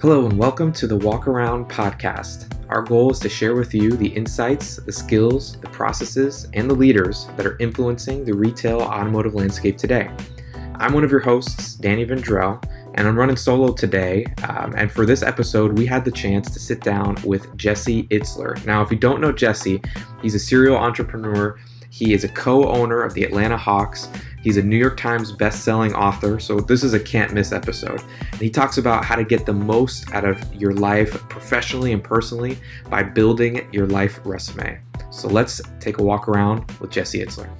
Hello, and welcome to the Walk Around podcast. Our goal is to share with you the insights, the skills, the processes, and the leaders that are influencing the retail automotive landscape today. I'm one of your hosts, Danny Vendrell, and I'm running solo today. Um, and for this episode, we had the chance to sit down with Jesse Itzler. Now, if you don't know Jesse, he's a serial entrepreneur. He is a co owner of the Atlanta Hawks. He's a New York Times best-selling author, so this is a can't miss episode. And he talks about how to get the most out of your life professionally and personally by building your life resume. So let's take a walk around with Jesse Itzler.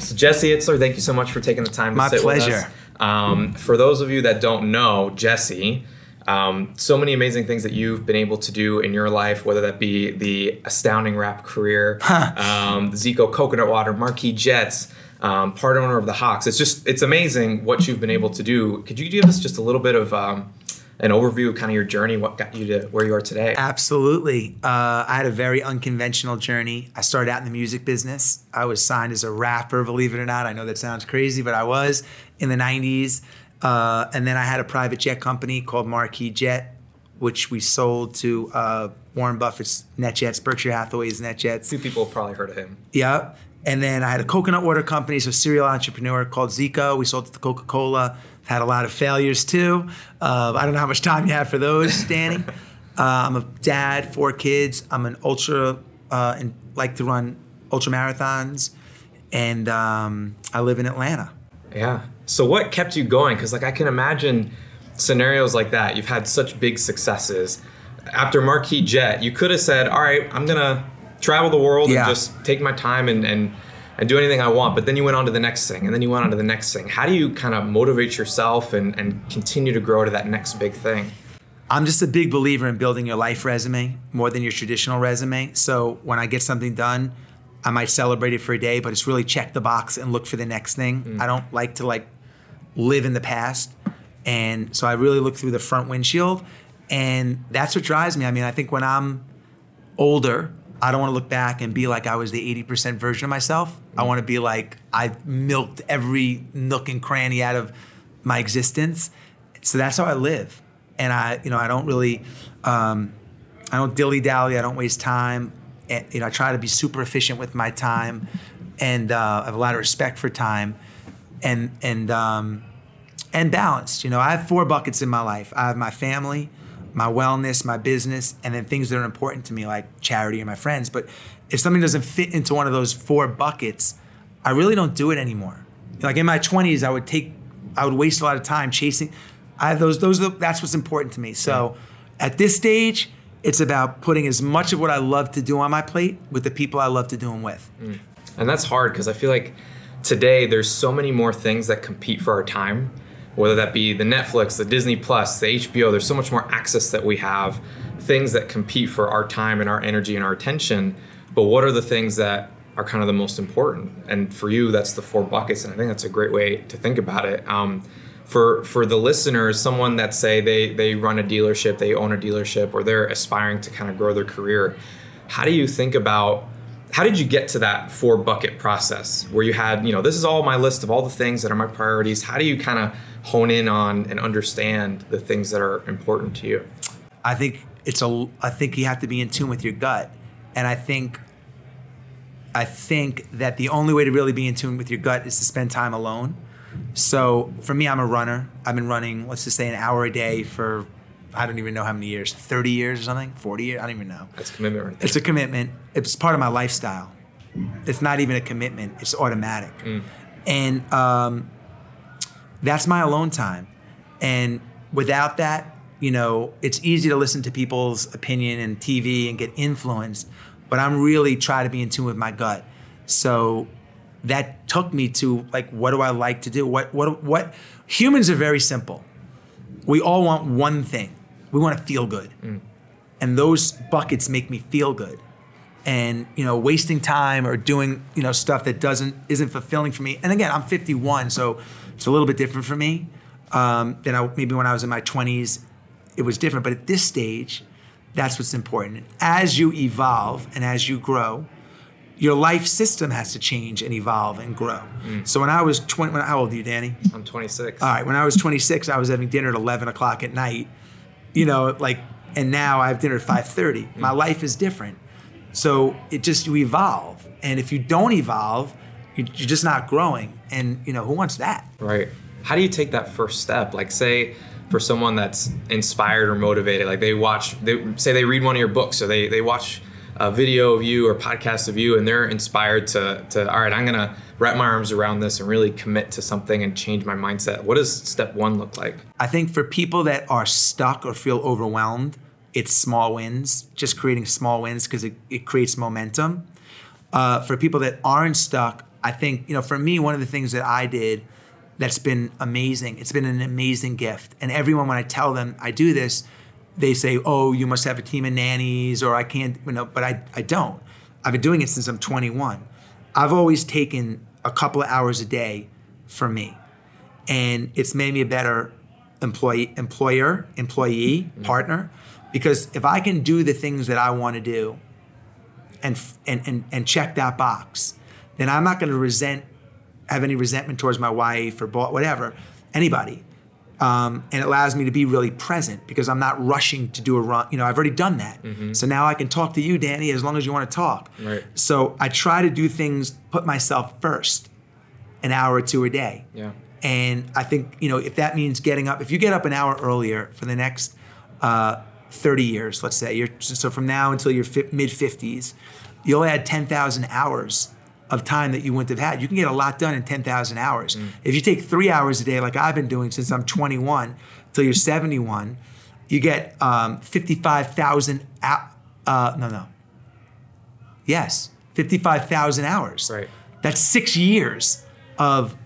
So Jesse Itzler, thank you so much for taking the time to My sit pleasure. with us. Um, for those of you that don't know Jesse, um, so many amazing things that you've been able to do in your life, whether that be the astounding rap career, um, the Zico Coconut Water, Marquis Jets, um, part owner of the Hawks. It's just it's amazing what you've been able to do. Could you give us just a little bit of um, an overview of kind of your journey, what got you to where you are today? Absolutely. Uh, I had a very unconventional journey. I started out in the music business. I was signed as a rapper, believe it or not. I know that sounds crazy, but I was in the 90s. Uh, and then I had a private jet company called Marquis Jet, which we sold to uh, Warren Buffett's NetJets, Berkshire Hathaway's NetJets. Two people have probably heard of him. Yeah. And then I had a coconut water company, so serial entrepreneur called Zico. We sold it to Coca Cola. Had a lot of failures too. Uh, I don't know how much time you have for those, Danny. uh, I'm a dad, four kids. I'm an ultra, uh, and like to run ultra marathons, and um, I live in Atlanta. Yeah. So what kept you going? Because like I can imagine scenarios like that. You've had such big successes. After Marquis Jet, you could have said, "All right, I'm gonna travel the world Yeah. and just take my time and and and do anything I want." But then you went on to the next thing, and then you went on to the next thing. How do you kind of motivate yourself and and continue to grow to that next big thing? I'm just a big believer in building your life resume more than your traditional resume. So when I get something done, I might celebrate it for a day, but it's really check the box and look for the next thing. I don't like to like live in the past. And so I really look through the front windshield and that's what drives me. I mean, I think when I'm older, I don't want to look back and be like I was the 80% version of myself. I want to be like I milked every nook and cranny out of my existence. So that's how I live. And I, you know, I don't really, um, I don't dilly dally. I don't waste time. And, you know, I try to be super efficient with my time, and uh, I have a lot of respect for time, and and um, and balanced. You know, I have four buckets in my life. I have my family, my wellness, my business, and then things that are important to me like charity and my friends. But if something doesn't fit into one of those four buckets, I really don't do it anymore. Like in my 20s, I would take, I would waste a lot of time chasing. I have those, those, that's what's important to me. So at this stage, it's about putting as much of what I love to do on my plate with the people I love to do them with. And that's hard because I feel like today there's so many more things that compete for our time, whether that be the Netflix, the Disney Plus, the HBO. There's so much more access that we have, things that compete for our time and our energy and our attention. But what are the things that are kind of the most important? And for you, that's the four buckets. And I think that's a great way to think about it. Um, for for the listeners, someone that say they they run a dealership, they own a dealership, or they're aspiring to kind of grow their career, how do you think about how did you get to that four bucket process where you had you know this is all my list of all the things that are my priorities how do you kind of hone in on and understand the things that are important to you I think it's a. I think you have to be in tune with your gut, and I think. I think that the only way to really be in tune with your gut is to spend time alone. So for me, I'm a runner. I've been running, let's just say, an hour a day for I don't even know how many years, 30 years or something, 40 years. I don't even know. that's a commitment right there It's a commitment. It's part of my lifestyle. It's not even a commitment. It's automatic. And um, that's my alone time. And without that, you know, it's easy to listen to people's opinion and TV and get influenced. But I'm really trying to be in tune with my gut. So that took me to like, what do I like to do? What what what? Humans are very simple. We all want one thing. We want to feel good and those buckets make me feel good and you know wasting time or doing you know stuff that doesn't isn't fulfilling for me and again i'm 51 so it's a little bit different for me um, than I, maybe when i was in my 20s it was different but at this stage that's what's important as you evolve and as you grow your life system has to change and evolve and grow mm. so when i was 20 when, how old are you danny i'm 26 all right, when I was 26, I was having dinner at 11 o'clock at night you know, like, and now I have dinner at 5:30. Mm. My life is different. So it just you evolve, and if you don't evolve, you're just not growing. And you know, who wants that? Right. How do you take that first step? Like, say for someone that's inspired or motivated, like they watch, they say they read one of your books, or they they watch a video of you or podcast of you, and they're inspired to to all right, I'm gonna wrap my arms around this and really commit to something and change my mindset. What does step one look like? I think for people that are stuck or feel overwhelmed, it's small wins, just creating small wins because it, it creates momentum. Uh, for people that aren't stuck, I think, you know, for me, one of the things that I did that's been amazing, it's been an amazing gift. And everyone, when I tell them I do this, they say, oh, you must have a team of nannies or I can't, you know, but I, I don't. I've been doing it since I'm 21. I've always taken a couple of hours a day for me. And it's made me a better employee, employer, employee, mm-hmm. partner. Because if I can do the things that I want to do and, and, and, and check that box, then I'm not going to resent, have any resentment towards my wife or whatever, anybody. Um, and it allows me to be really present because I'm not rushing to do a run. You know, I've already done that. Mm-hmm. So now I can talk to you, Danny, as long as you want to talk. Right. So I try to do things, put myself first, an hour or two a day. Yeah. And I think you know if that means getting up, if you get up an hour earlier for the next uh, 30 years, let's say, you're so from now until your fi- mid 50s, you'll add 10,000 hours of time that you wouldn't have had. You can get a lot done in 10,000 hours. Mm. If you take three hours a day, like I've been doing since I'm 21 till you're 71, you get um, 55,000. Uh, no, no. Yes, 55,000 hours. Right. That's six years of.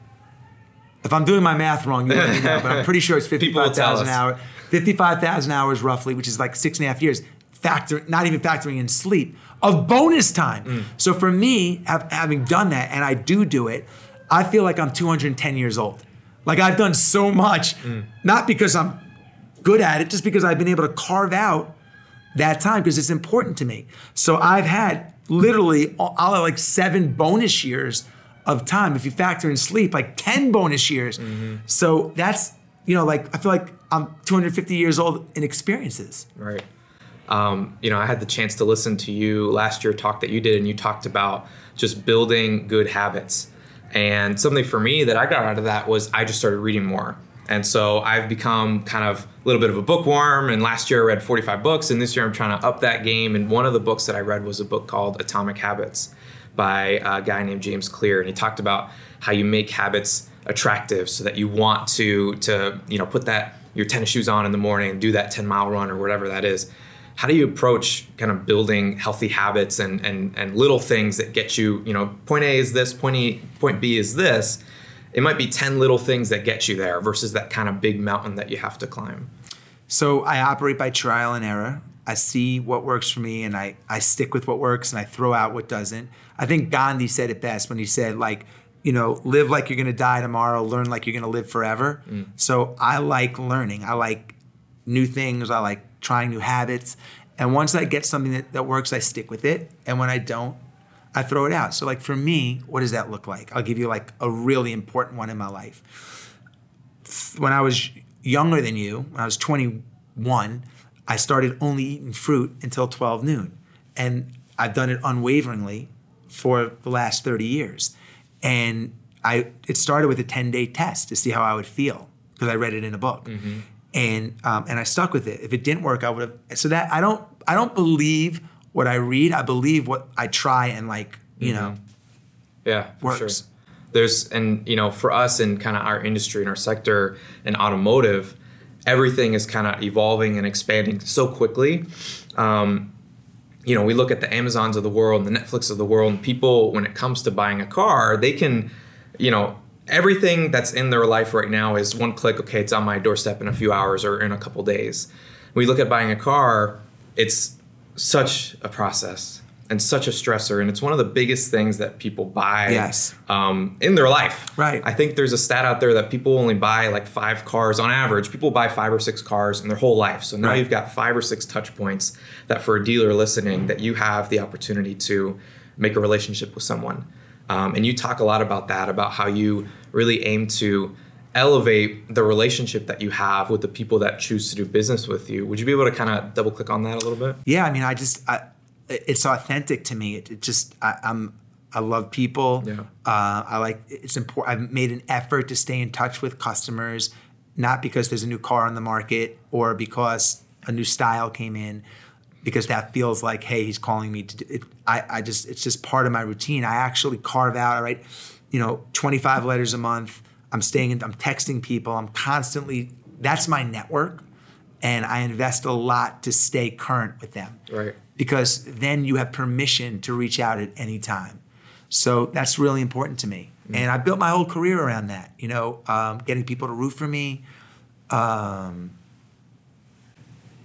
If I'm doing my math wrong, you let me know, but I'm pretty sure it's 55,000 hours. 55,000 hours roughly, which is like six and a half years. Factor, not even factoring in sleep of bonus time. Mm. So for me, have, having done that, and I do do it, I feel like I'm 210 years old. Like I've done so much, mm. not because I'm good at it, just because I've been able to carve out that time because it's important to me. So I've had literally, I'll like seven bonus years of time. If you factor in sleep, like 10 bonus years. Mm-hmm. So that's, you know, like I feel like I'm 250 years old in experiences. Right. Um, you know, I had the chance to listen to you last year talk that you did, and you talked about just building good habits. And something for me that I got out of that was I just started reading more. And so I've become kind of a little bit of a bookworm. And last year I read 45 books, and this year I'm trying to up that game. And one of the books that I read was a book called Atomic Habits by a guy named James Clear, and he talked about how you make habits attractive so that you want to to you know put that your tennis shoes on in the morning and do that 10 mile run or whatever that is how do you approach kind of building healthy habits and and and little things that get you you know point a is this point e point b is this? It might be 10 little things that get you there versus that kind of big mountain that you have to climb. So i operate by trial and error. I see what works for me and i i stick with what works and i throw out what doesn't. I think gandhi said it best when he said like you know live like you're going to die tomorrow learn like you're going to live forever. Mm. so i like learning. I like new things i like trying new habits. And once I get something that, that works, I stick with it. And when I don't, I throw it out. So, like for me, what does that look like? I'll give you like a really important one in my life. When I was younger than you, when I was 21, I started only eating fruit until 12 noon. And I've done it unwaveringly for the last 30 years. And I it started with a 10 day test to see how I would feel because I read it in a book. Mm-hmm and um, and I stuck with it. If it didn't work, I would have. So that I don't I don't believe what I read. I believe what I try and like you mm-hmm. know. Yeah, works. Sure. There's and you know for us in kind of our industry and our sector in automotive, everything is kind of evolving and expanding so quickly. Um, you know, we look at the Amazons of the world, the Netflix of the world, and people when it comes to buying a car, they can, you know, everything that's in their life right now is one click okay it's on my doorstep in a few hours or in a couple days. When we look at buying a car it's such a process and such a stressor and it's one of the biggest things that people buy yes. um, in their life. Right. I think there's a stat out there that people only buy like five cars on average. People buy five or six cars in their whole life. So now right. you've got five or six touch points that for a dealer listening that you have the opportunity to make a relationship with someone um, and you talk a lot about that about how you really aim to elevate the relationship that you have with the people that choose to do business with you. Would you be able to kind of double click on that a little bit? Yeah, I mean, I just, I, it's authentic to me. It, it just, I, I'm, I love people. Yeah. Uh, I like it's important. I've made an effort to stay in touch with customers, not because there's a new car on the market or because a new style came in, because that feels like, hey, he's calling me to do it. I, I just, it's just part of my routine. I actually carve out, all right, you know, 25 letters a month. I'm staying in, I'm texting people. I'm constantly, that's my network. And I invest a lot to stay current with them. Right. Because then you have permission to reach out at any time. So that's really important to me. Mm-hmm. And I built my whole career around that, you know, um, getting people to root for me. Um,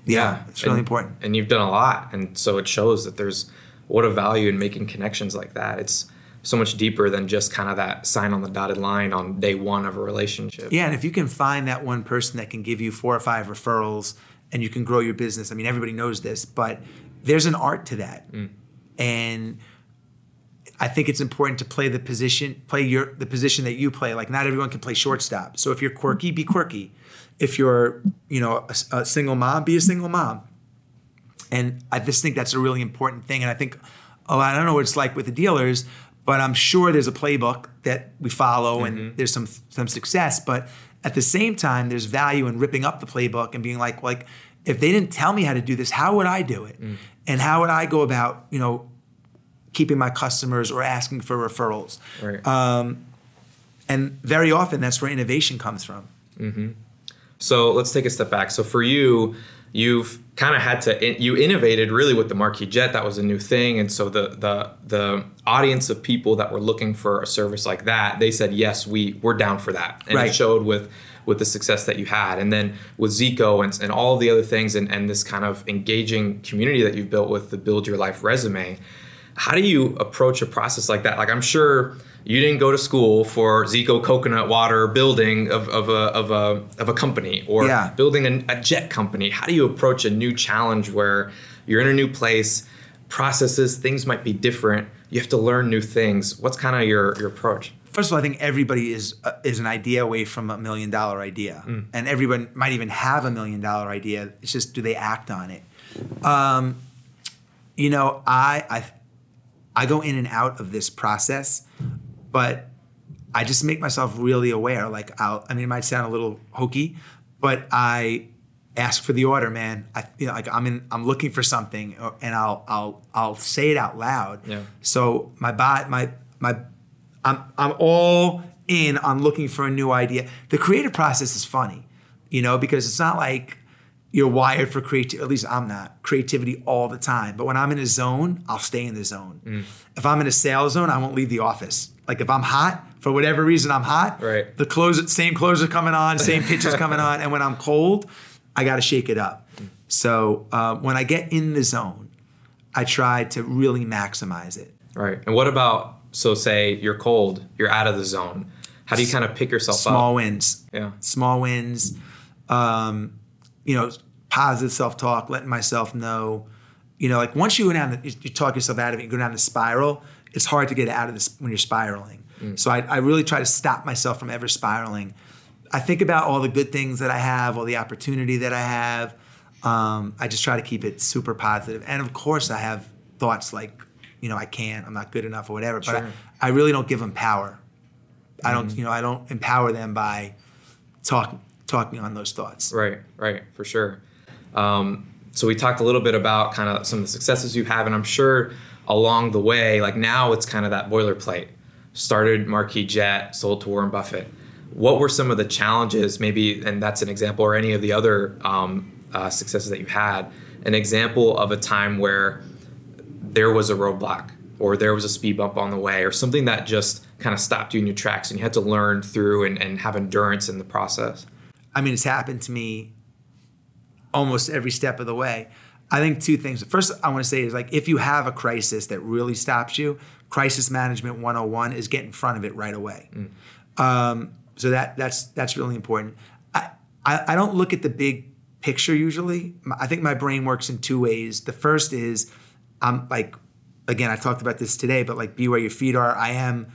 yeah, yeah, it's really and, important. And you've done a lot. And so it shows that there's what a value in making connections like that. It's so much deeper than just kind of that sign on the dotted line on day one of a relationship. Yeah. And if you can find that one person that can give you four or five referrals and you can grow your business, I mean, everybody knows this, but there's an art to that. Mm. And I think it's important to play the position, play your the position that you play. Like not everyone can play shortstop. So if you're quirky, be quirky. If you're, you know, a, a single mom, be a single mom. And I just think that's a really important thing. And I think, oh, I don't know what it's like with the dealers, but I'm sure there's a playbook that we follow mm-hmm. and there's some some success. But at the same time, there's value in ripping up the playbook and being like, like, if they didn't tell me how to do this, how would I do it? Mm. And how would I go about, you know, keeping my customers or asking for referrals. Right. Um, and very often that's where innovation comes from. Mm-hmm. So let's take a step back. So for you, you've kind of had to you innovated really with the Marquis Jet. That was a new thing, and so the the the audience of people that were looking for a service like that, they said yes, we we're down for that, and right. it showed with with the success that you had. And then with zico and, and all the other things and, and this kind of engaging community that you've built with the Build Your Life resume, how do you approach a process like that? Like I'm sure you didn't go to school for Zico coconut water building of, of, a, of, a, of a company or yeah. building a, a jet company. How do you approach a new challenge where you're in a new place, processes, things might be different, you have to learn new things. What's kind of your, your approach? First of all, I think everybody is uh, is an idea away from a million dollar idea, mm. and everyone might even have a million dollar idea. It's just do they act on it? Um, you know, I I I go in and out of this process, but I just make myself really aware. Like I'll, I mean, it might sound a little hokey, but I ask for the order, man. I you know, like I'm in, I'm looking for something, uh, and I'll, I'll, I'll say it out loud. Yeah. So my bot, my, my, I'm, I'm all in on looking for a new idea. The creative process is funny, you know, because it's not like you're wired for creativity. At least I'm not creativity all the time. But when I'm in a zone, I'll stay in the zone. Mm. If I'm in a sales zone, I won't leave the office. Like if I'm hot for whatever reason, I'm hot. Right. The clothes, same clothes are coming on, same pitches coming on, and when I'm cold, I got to shake it up. Mm. So uh, when I get in the zone, I try to really maximize it. Right. And what about so say you're cold, you're out of the zone. How do you kind of pick yourself Small up? Small wins. Yeah. Small wins. Um, you know, positive self talk, letting myself know, you know, like once you go down, the, you talk yourself out of it, you go down the spiral. It's hard to get out of this when you're spiraling. Mm. So I, I really try to stop myself from ever spiraling. I think about all the good things that I have, all the opportunity that I have. Um, I just try to keep it super positive. And of course, I have thoughts like, you know, I can't, I'm not good enough or whatever. But sure. I, I, really don't give them power. I don't, mm. you know, I don't empower them by talking talking on those thoughts. Right, right, for sure. Um, so we talked a little bit about kind of some of the successes you have, and I'm sure along the way, like now it's kind of that boilerplate. Started Marquis Jet, sold to Warren Buffett. What were some of the challenges, maybe, and that's an example, or any of the other um, uh, successes that you had? An example of a time where there was a roadblock, or there was a speed bump on the way, or something that just kind of stopped you in your tracks, and you had to learn through and, and have endurance in the process. I mean, it's happened to me almost every step of the way. I think two things. First, I want to say is like if you have a crisis that really stops you, crisis management 101 is get in front of it right away. Mm. Um, so that that's that's really important. I, I, I don't look at the big picture usually. I think my brain works in two ways. The first is I'm like again I talked about this today, but like be where your feet are. I am.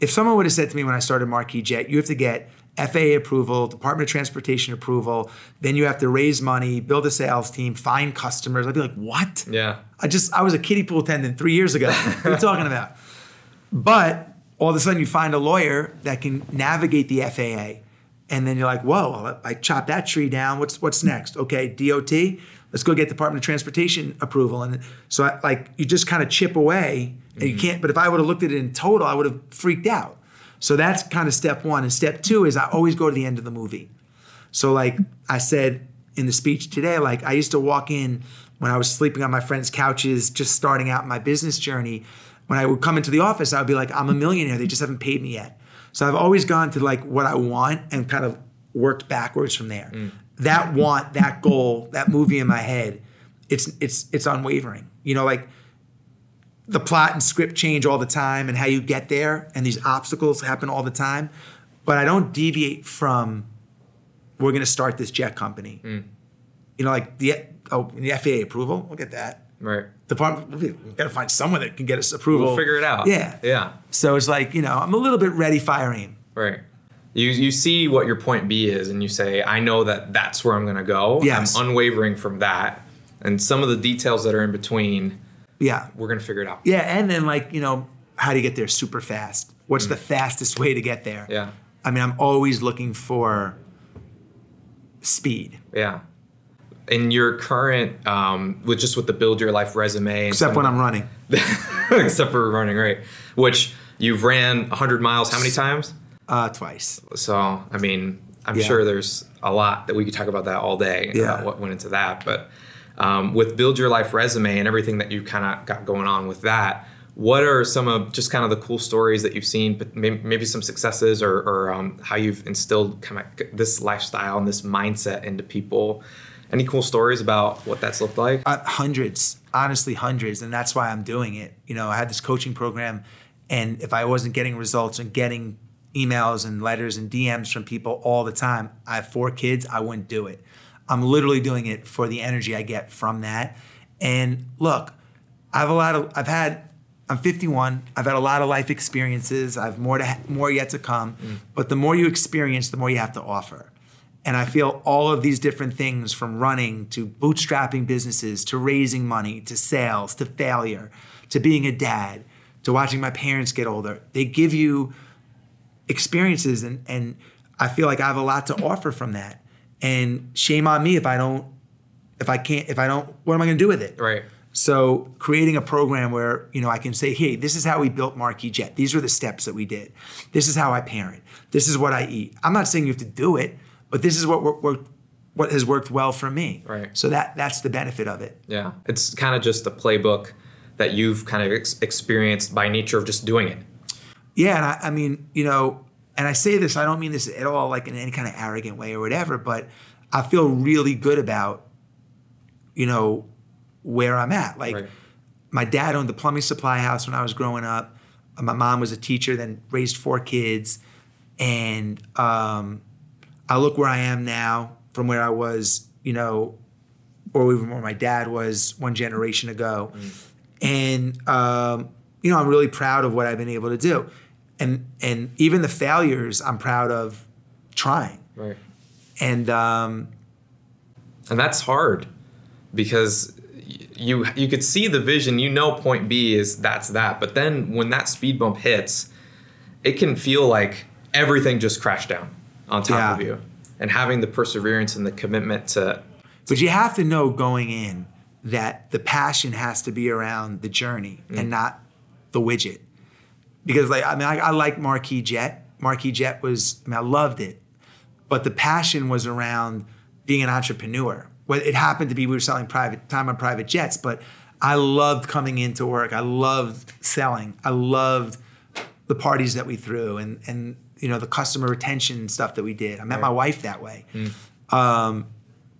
If someone would have said to me when I started Marquis Jet, you have to get FAA approval, Department of Transportation approval. Then you have to raise money, build a sales team, find customers. I'd be like, what? Yeah. I just I was a kiddie pool attendant three years ago. what are you talking about? But all of a sudden you find a lawyer that can navigate the FAA. And then you're like, whoa, I chopped that tree down. What's what's next? Okay, DOT, let's go get Department of Transportation approval. And so I, like you just kind of chip away and you mm-hmm. can't, but if I would have looked at it in total, I would have freaked out. So that's kind of step one. And step two is I always go to the end of the movie. So like I said in the speech today, like I used to walk in when I was sleeping on my friends' couches, just starting out my business journey. When I would come into the office, I would be like, I'm a millionaire. They just haven't paid me yet. So I've always gone to like what I want and kind of worked backwards from there. Mm. That want, that goal, that movie in my head, it's it's it's unwavering. You know, like the plot and script change all the time and how you get there and these obstacles happen all the time. But I don't deviate from we're gonna start this jet company. Mm. You know, like the oh the FAA approval, we'll get that. Right. Department we gotta find someone that can get us approval. We'll figure it out. Yeah. Yeah. So it's like, you know, I'm a little bit ready, fire aim. Right. You you see what your point B is, and you say, I know that that's where I'm going to go. Yes. I'm unwavering from that, and some of the details that are in between, Yeah. we're going to figure it out. Yeah, and then like, you know, how do you get there super fast? What's the fastest way to get there? Mm. Yeah. I mean, I'm always looking for speed. Yeah. In your current, um, with just with the build your life resume, Except some- when I'm running. except for running, right? Which you've ran 100 miles how many times? Uh, twice. So, I mean, I'm Yeah. sure there's a lot that we could talk about that all day Yeah. about what went into that. But um, with Build Your Life resume and everything that you kind of got going on with that, what are some of just kind of the cool stories that you've seen, but maybe, some successes or, or um, how you've instilled kind of this lifestyle and this mindset into people? Any cool stories about what that's looked like? Uh, hundreds, honestly, hundreds. And that's why I'm doing it. You know, I had this coaching program, and if I wasn't getting results and getting emails and letters and DMs from people all the time, I have four kids, I wouldn't do it. I'm literally doing it for the energy I get from that. And look, I have a lot of, I've had, I'm 51. I've had a lot of life experiences. I have more to, more yet to come. Mm. But the more you experience, the more you have to offer. And I feel all of these different things from running to bootstrapping businesses to raising money to sales to failure to being a dad to watching my parents get older. They give you experiences and, and I feel like I have a lot to offer from that. And shame on me if I don't, if I can't, if I don't, what am I going to do with it? Right. So creating a program where you know I can say, "Hey, this is how we built Marquis Jet. These were the steps that we did. This is how I parent. This is what I eat." I'm not saying you have to do it, but this is what worked, what has worked well for me. Right. So that that's the benefit of it. Yeah. It's kind of just a playbook that you've kind of ex- experienced by nature of just doing it. Yeah, and I, I mean, you know, and I say this, I don't mean this at all like in any kind of arrogant way or whatever, but I feel really good about, you know, where I'm at. Like, Right. my dad owned the plumbing supply house when I was growing up. My mom was a teacher, then raised four kids, and um, I look where I am now from where I was, you know, or even where my dad was one generation ago. And um, you know, I'm really proud of what I've been able to do, and and even the failures, I'm proud of trying. Right. And um, and that's hard because you you could see the vision you know point b is that's that but then when that speed bump hits it can feel like everything just crashed down on top Yeah. of you and having the perseverance and the commitment to But you have to know going in that the passion has to be around the journey and not the widget. Because like I mean, I, I like Marquis Jet. Marquis Jet was I mean, I loved it, but the passion was around being an entrepreneur. Well, it happened to be we were selling private time on private jets, but I loved coming into work. I loved selling. I loved the parties that we threw and and you know the customer retention stuff that we did. I met my wife that way. Um,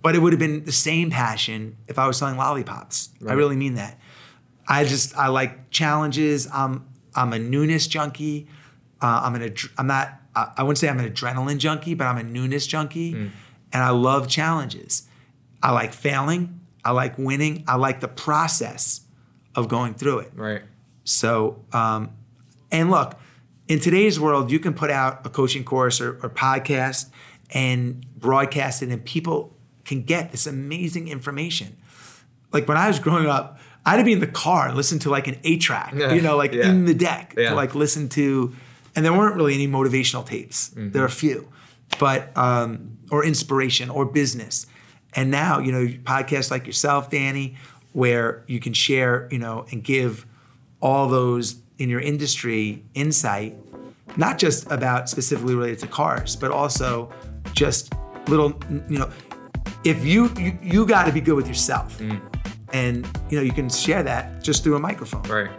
but it would have been the same passion if I was selling lollipops. I really mean that. I just I like challenges. I'm I'm a newness junkie. Uh, I'm an ad- I'm not I I wouldn't say I'm an adrenaline junkie, but I'm a newness junkie, and I love challenges. I like failing. I like winning. I like the process of going through it. right So, um, and look, in today's world, you can put out a coaching course or, or podcast and broadcast it, and people can get this amazing information. Like when I was growing up, I had to be in the car and listen to like an eight track, Yeah. you know, like Yeah. in the deck Yeah. to like listen to, and there weren't really any motivational tapes. Mm-hmm. There are a few, but um, or inspiration or business. And now, you know, podcasts like yourself, Danny, where you can share, you know, and give all those in your industry insight, not just about specifically related to cars, but also just little, you know, if you you, you got to be good with yourself, and you know you can share that just through a microphone. Right.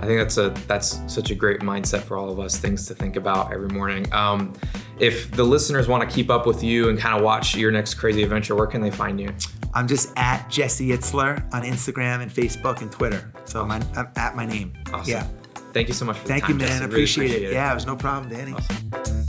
I think that's a that's such a great mindset for all of us. Things to think about every morning. Um, if the listeners want to keep up with you and kind of watch your next crazy adventure, where can they find you? I'm just at Jesse Itzler on Instagram and Facebook and Twitter. So my, I'm at my name. Awesome. Yeah. Thank you so much for the Thank you, man. Jesse. Really appreciate, it. Yeah, it was no problem, Danny. Awesome.